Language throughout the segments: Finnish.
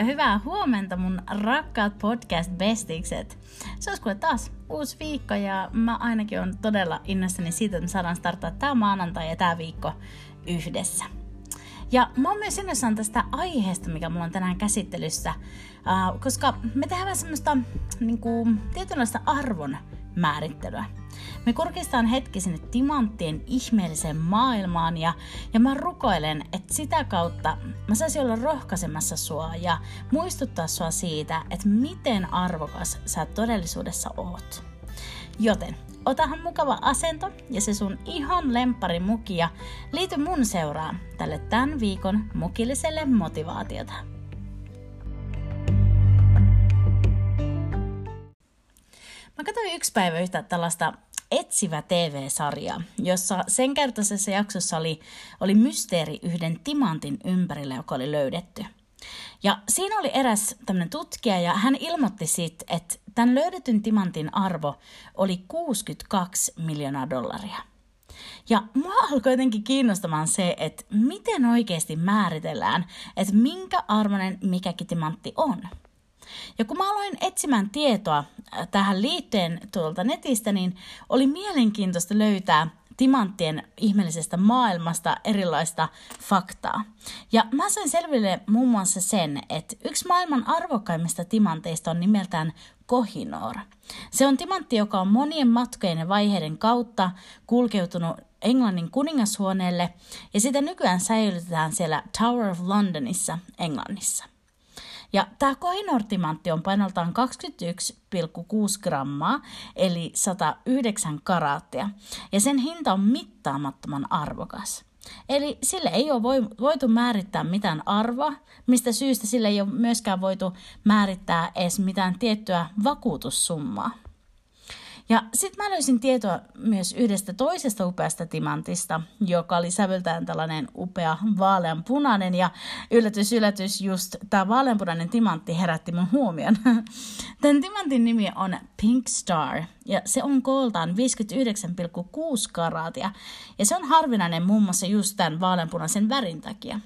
Ja hyvää huomenta mun rakkaat podcast-bestikset. Se olisi kuule taas uusi viikko ja mä ainakin on todella innoissani siitä, että me saadaan starttaa tää maanantai ja tää viikko yhdessä. Ja mä oon myös innoissaan tästä aiheesta, mikä mulla on tänään käsittelyssä, koska me tehdään semmoista niin kuin, tietynlaista arvon määrittelyä. Me kurkistaan hetki sinne timanttien ihmeelliseen maailmaan ja, ja mä rukoilen, että sitä kautta mä saisin olla rohkaisemassa sua ja muistuttaa sua siitä, että miten arvokas sä todellisuudessa oot. Joten otahan mukava asento ja se sun ihan lempari muki ja liity mun seuraan tälle tämän viikon mukilliselle motivaatiota. Mä katsoin yksi päivä yhtä tällaista etsivä TV-sarja, jossa sen kertaisessa jaksossa oli, oli mysteeri yhden timantin ympärillä, joka oli löydetty. Ja siinä oli eräs tämmöinen tutkija ja hän ilmoitti sitten, että tämän löydetyn timantin arvo oli 62 miljoonaa dollaria. Ja mua alkoi jotenkin kiinnostamaan se, että miten oikeasti määritellään, että minkä arvoinen mikäkin timantti on. Ja kun mä aloin etsimään tietoa äh, tähän liittyen tuolta netistä, niin oli mielenkiintoista löytää timanttien ihmeellisestä maailmasta erilaista faktaa. Ja mä sain selville muun muassa sen, että yksi maailman arvokkaimmista timanteista on nimeltään Kohinor. Se on timantti, joka on monien matkojen ja vaiheiden kautta kulkeutunut Englannin kuningashuoneelle ja sitä nykyään säilytetään siellä Tower of Londonissa Englannissa. Ja tämä kohinortimantti on painoltaan 21,6 grammaa, eli 109 karaattia, ja sen hinta on mittaamattoman arvokas. Eli sille ei ole voitu määrittää mitään arvoa, mistä syystä sille ei ole myöskään voitu määrittää edes mitään tiettyä vakuutussummaa. Ja sitten mä löysin tietoa myös yhdestä toisesta upeasta timantista, joka oli sävyltään tällainen upea vaaleanpunainen. Ja yllätys, yllätys, just tämä vaaleanpunainen timantti herätti mun huomion. Tämän timantin nimi on Pink Star ja se on kooltaan 59,6 karaatia. Ja se on harvinainen muun muassa just tämän vaaleanpunaisen värin takia.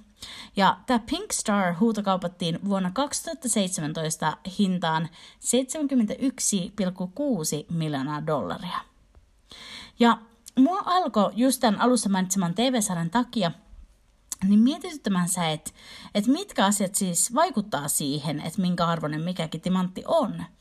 Ja tämä Pink Star huutokaupattiin vuonna 2017 hintaan 71,6 miljoonaa dollaria. Ja mua alkoi just tämän alussa mainitseman TV-sarjan takia niin mietityttämään sä, että et mitkä asiat siis vaikuttaa siihen, että minkä arvoinen mikäkin timantti on –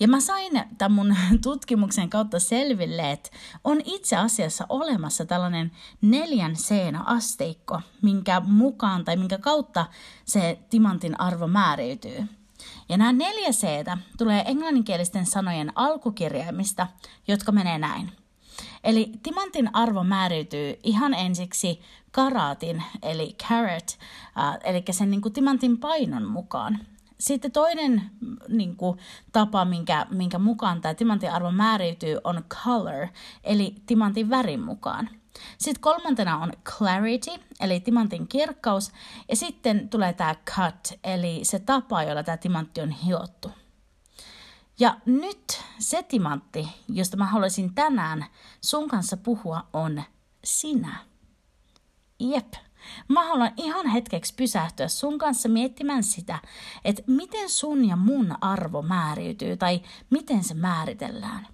ja mä sain tämän mun tutkimuksen kautta selville, että on itse asiassa olemassa tällainen neljän seenä-asteikko, minkä mukaan tai minkä kautta se timantin arvo määräytyy. Ja nämä neljä seetä tulee englanninkielisten sanojen alkukirjaimista, jotka menee näin. Eli timantin arvo määräytyy ihan ensiksi karaatin, eli carat, äh, eli sen niin kuin timantin painon mukaan. Sitten toinen niin kuin, tapa, minkä, minkä mukaan tämä timantin arvo määriytyy, on color, eli timantin värin mukaan. Sitten kolmantena on clarity, eli timantin kirkkaus, ja sitten tulee tämä cut, eli se tapa, jolla tämä timantti on hiottu. Ja nyt se timantti, josta mä haluaisin tänään sun kanssa puhua, on sinä. Jep, Mä haluan ihan hetkeksi pysähtyä sun kanssa miettimään sitä, että miten sun ja mun arvo määriytyy tai miten se määritellään.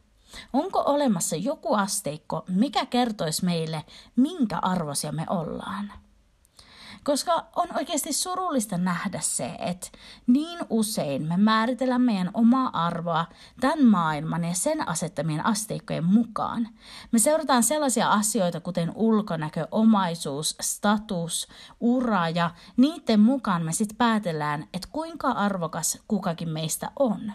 Onko olemassa joku asteikko, mikä kertoisi meille, minkä arvoisia me ollaan? Koska on oikeasti surullista nähdä se, että niin usein me määritellään meidän omaa arvoa tämän maailman ja sen asettamien asteikkojen mukaan. Me seurataan sellaisia asioita kuten ulkonäkö, omaisuus, status, ura ja niiden mukaan me sitten päätellään, että kuinka arvokas kukakin meistä on.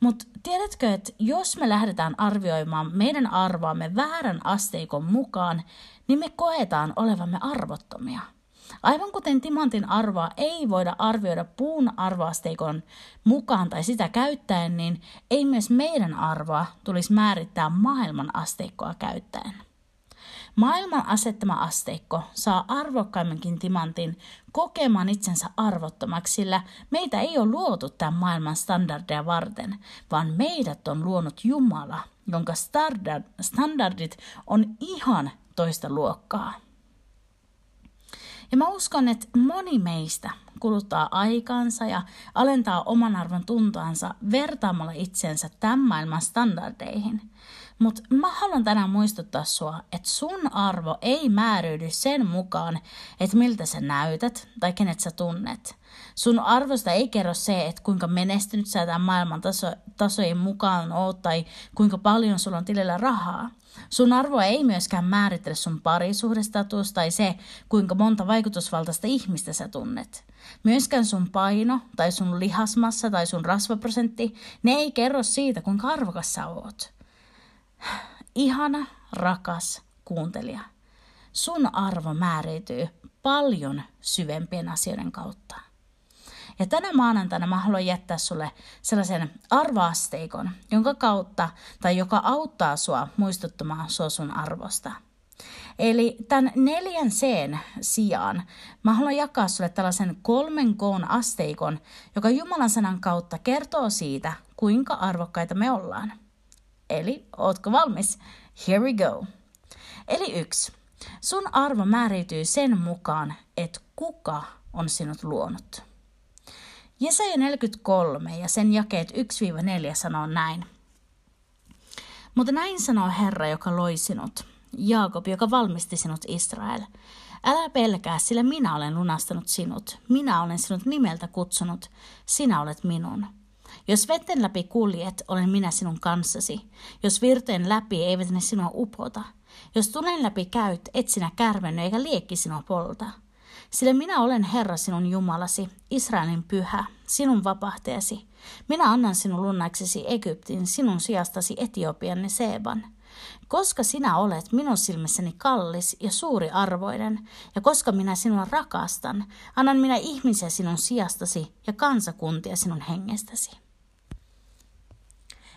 Mutta tiedätkö, että jos me lähdetään arvioimaan meidän arvoamme väärän asteikon mukaan, niin me koetaan olevamme arvottomia – Aivan kuten timantin arvoa ei voida arvioida puun arvoasteikon mukaan tai sitä käyttäen, niin ei myös meidän arvoa tulisi määrittää maailman asteikkoa käyttäen. Maailman asettama asteikko saa arvokkaimmankin timantin kokemaan itsensä arvottomaksi, sillä meitä ei ole luotu tämän maailman standardeja varten, vaan meidät on luonut Jumala, jonka standardit on ihan toista luokkaa. Ja mä uskon, että moni meistä kuluttaa aikansa ja alentaa oman arvon tuntoansa vertaamalla itsensä tämän maailman standardeihin. Mutta mä haluan tänään muistuttaa sua, että sun arvo ei määryydy sen mukaan, että miltä sä näytät tai kenet sä tunnet. Sun arvosta ei kerro se, että kuinka menestynyt sä tämän maailman taso, tasojen mukaan oot tai kuinka paljon sulla on tilillä rahaa. Sun arvo ei myöskään määrittele sun parisuhdestatus tai se, kuinka monta vaikutusvaltaista ihmistä sä tunnet. Myöskään sun paino tai sun lihasmassa tai sun rasvaprosentti, ne ei kerro siitä, kuinka arvokas sä oot. Ihana, rakas kuuntelija. Sun arvo määrityy paljon syvempien asioiden kautta. Ja tänä maanantaina mä haluan jättää sulle sellaisen arvoasteikon, jonka kautta tai joka auttaa sua muistuttamaan sua sun arvosta. Eli tämän neljän sen sijaan mä haluan jakaa sulle tällaisen kolmen koon asteikon, joka Jumalan sanan kautta kertoo siitä, kuinka arvokkaita me ollaan. Eli ootko valmis? Here we go. Eli yksi. Sun arvo määrityy sen mukaan, että kuka on sinut luonut. Jesaja 43 ja sen jakeet 1-4 sanoo näin. Mutta näin sanoo Herra, joka loi sinut, Jaakob, joka valmisti sinut Israel. Älä pelkää, sillä minä olen lunastanut sinut. Minä olen sinut nimeltä kutsunut. Sinä olet minun. Jos vetten läpi kuljet, olen minä sinun kanssasi. Jos virtojen läpi eivät ne sinua upota. Jos tulen läpi käyt, et sinä kärvenny eikä liekki sinua polta. Sillä minä olen Herra sinun Jumalasi, Israelin pyhä, sinun vapahtajasi. Minä annan sinun lunnaksesi Egyptin, sinun sijastasi Etiopian ja Seeban. Koska sinä olet minun silmissäni kallis ja suuri arvoinen, ja koska minä sinua rakastan, annan minä ihmisiä sinun sijastasi ja kansakuntia sinun hengestäsi.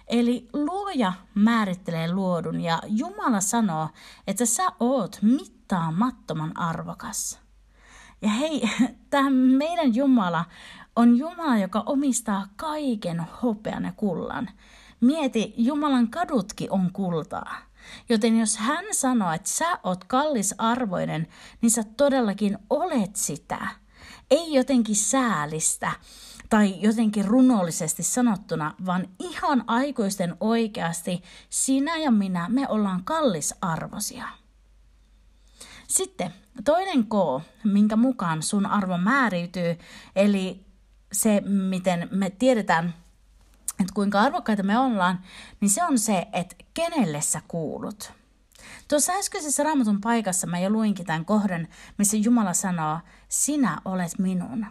Eli luoja määrittelee luodun ja Jumala sanoo, että sä oot mittaamattoman arvokas. Ja hei, tämä meidän Jumala on Jumala, joka omistaa kaiken hopean ja kullan. Mieti, Jumalan kadutkin on kultaa. Joten jos hän sanoo, että sä oot kallisarvoinen, niin sä todellakin olet sitä. Ei jotenkin säälistä tai jotenkin runollisesti sanottuna, vaan ihan aikuisten oikeasti sinä ja minä, me ollaan kallisarvoisia. Sitten toinen K, minkä mukaan sun arvo määriytyy, eli se, miten me tiedetään, että kuinka arvokkaita me ollaan, niin se on se, että kenelle sä kuulut. Tuossa äskeisessä raamatun paikassa mä jo luinkin tämän kohdan, missä Jumala sanoo, sinä olet minun.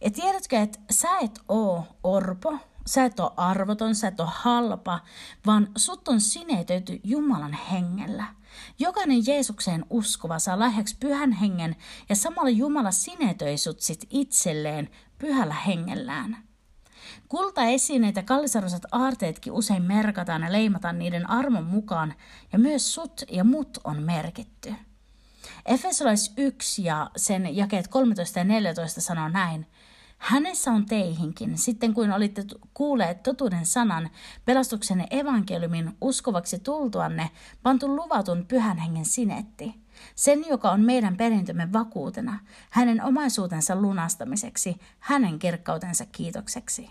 Ja tiedätkö, että sä et oo orpo, sä et oo arvoton, sä et oo halpa, vaan sut on sinetöity Jumalan hengellä – Jokainen Jeesukseen uskova saa lahjaksi pyhän hengen ja samalla Jumala sinetöi sut sit itselleen pyhällä hengellään. Kultaesineet ja kallisarvoiset aarteetkin usein merkataan ja leimataan niiden armon mukaan, ja myös sut ja mut on merkitty. Efesolais 1 ja sen jakeet 13 ja 14 sanoo näin – Hänessä on teihinkin, sitten kuin olitte kuulleet totuuden sanan, pelastuksen evankeliumin uskovaksi tultuanne, pantu luvatun pyhän hengen sinetti. Sen, joka on meidän perintömme vakuutena, hänen omaisuutensa lunastamiseksi, hänen kirkkautensa kiitokseksi.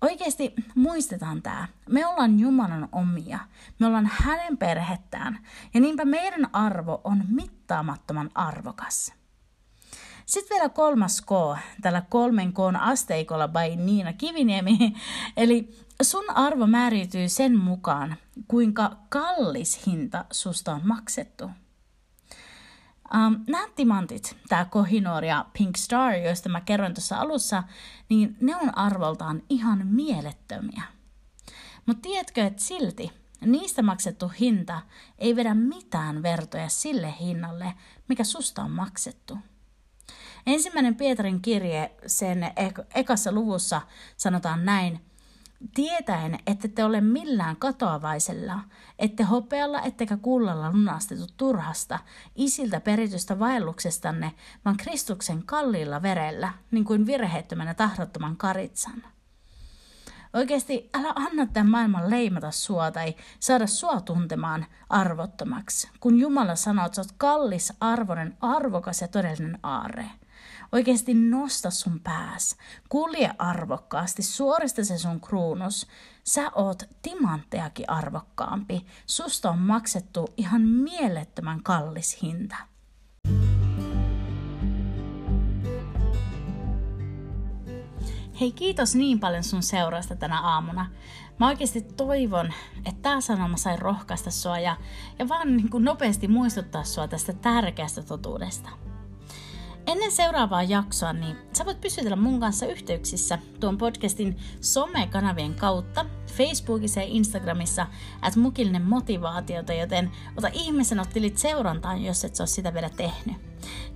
Oikeasti muistetaan tämä. Me ollaan Jumalan omia. Me ollaan hänen perhettään. Ja niinpä meidän arvo on mittaamattoman arvokas. Sitten vielä kolmas K, tällä kolmen K asteikolla by Niina Kiviniemi. Eli sun arvo määrityy sen mukaan, kuinka kallis hinta susta on maksettu. Um, nämä timantit, tämä Kohinoor ja Pink Star, joista mä kerroin tuossa alussa, niin ne on arvoltaan ihan mielettömiä. Mutta tiedätkö, että silti niistä maksettu hinta ei vedä mitään vertoja sille hinnalle, mikä susta on maksettu. Ensimmäinen Pietarin kirje sen ekassa luvussa sanotaan näin, tietäen, että te ole millään katoavaisella, ette hopealla ettekä kullalla lunastettu turhasta, isiltä peritystä vaelluksestanne, vaan Kristuksen kalliilla verellä, niin kuin virheettömän ja tahdottoman karitsan. Oikeasti älä anna tämän maailman leimata sua tai saada sua tuntemaan arvottomaksi, kun Jumala sanoo, että sä oot kallis, arvoinen, arvokas ja todellinen aare. Oikeasti nosta sun pääs. Kulje arvokkaasti, suorista se sun kruunus. Sä oot timanttejakin arvokkaampi. Susta on maksettu ihan mielettömän kallis hinta. Hei, kiitos niin paljon sun seurasta tänä aamuna. Mä oikeasti toivon, että tämä sanoma sai rohkaista sua ja, ja vaan niin kuin nopeasti muistuttaa sua tästä tärkeästä totuudesta. Ennen seuraavaa jaksoa, niin sä voit pysytellä mun kanssa yhteyksissä tuon podcastin somekanavien kautta, Facebookissa ja Instagramissa, että mukillinen motivaatiota, joten ota ihmisen ottilit seurantaan, jos et sä ole sitä vielä tehnyt.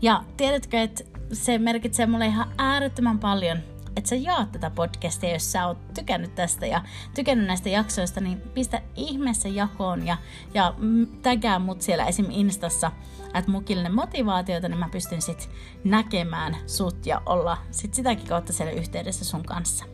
Ja tiedätkö, että se merkitsee mulle ihan äärettömän paljon, että sä jaat tätä podcastia, jos sä oot tykännyt tästä ja tykännyt näistä jaksoista, niin pistä ihmeessä jakoon ja, ja tägää mut siellä esim. Instassa, että mukillinen motivaatiota, niin mä pystyn sit näkemään sut ja olla sit sitäkin kautta siellä yhteydessä sun kanssa.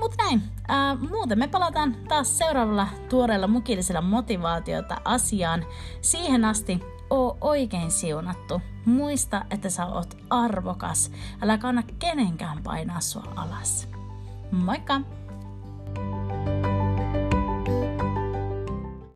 Mutta näin, ää, muuten me palataan taas seuraavalla tuoreella mukillisella motivaatiota asiaan. Siihen asti oo oikein siunattu. Muista, että sä oot arvokas. Älä kanna kenenkään painaa sua alas. Moikka!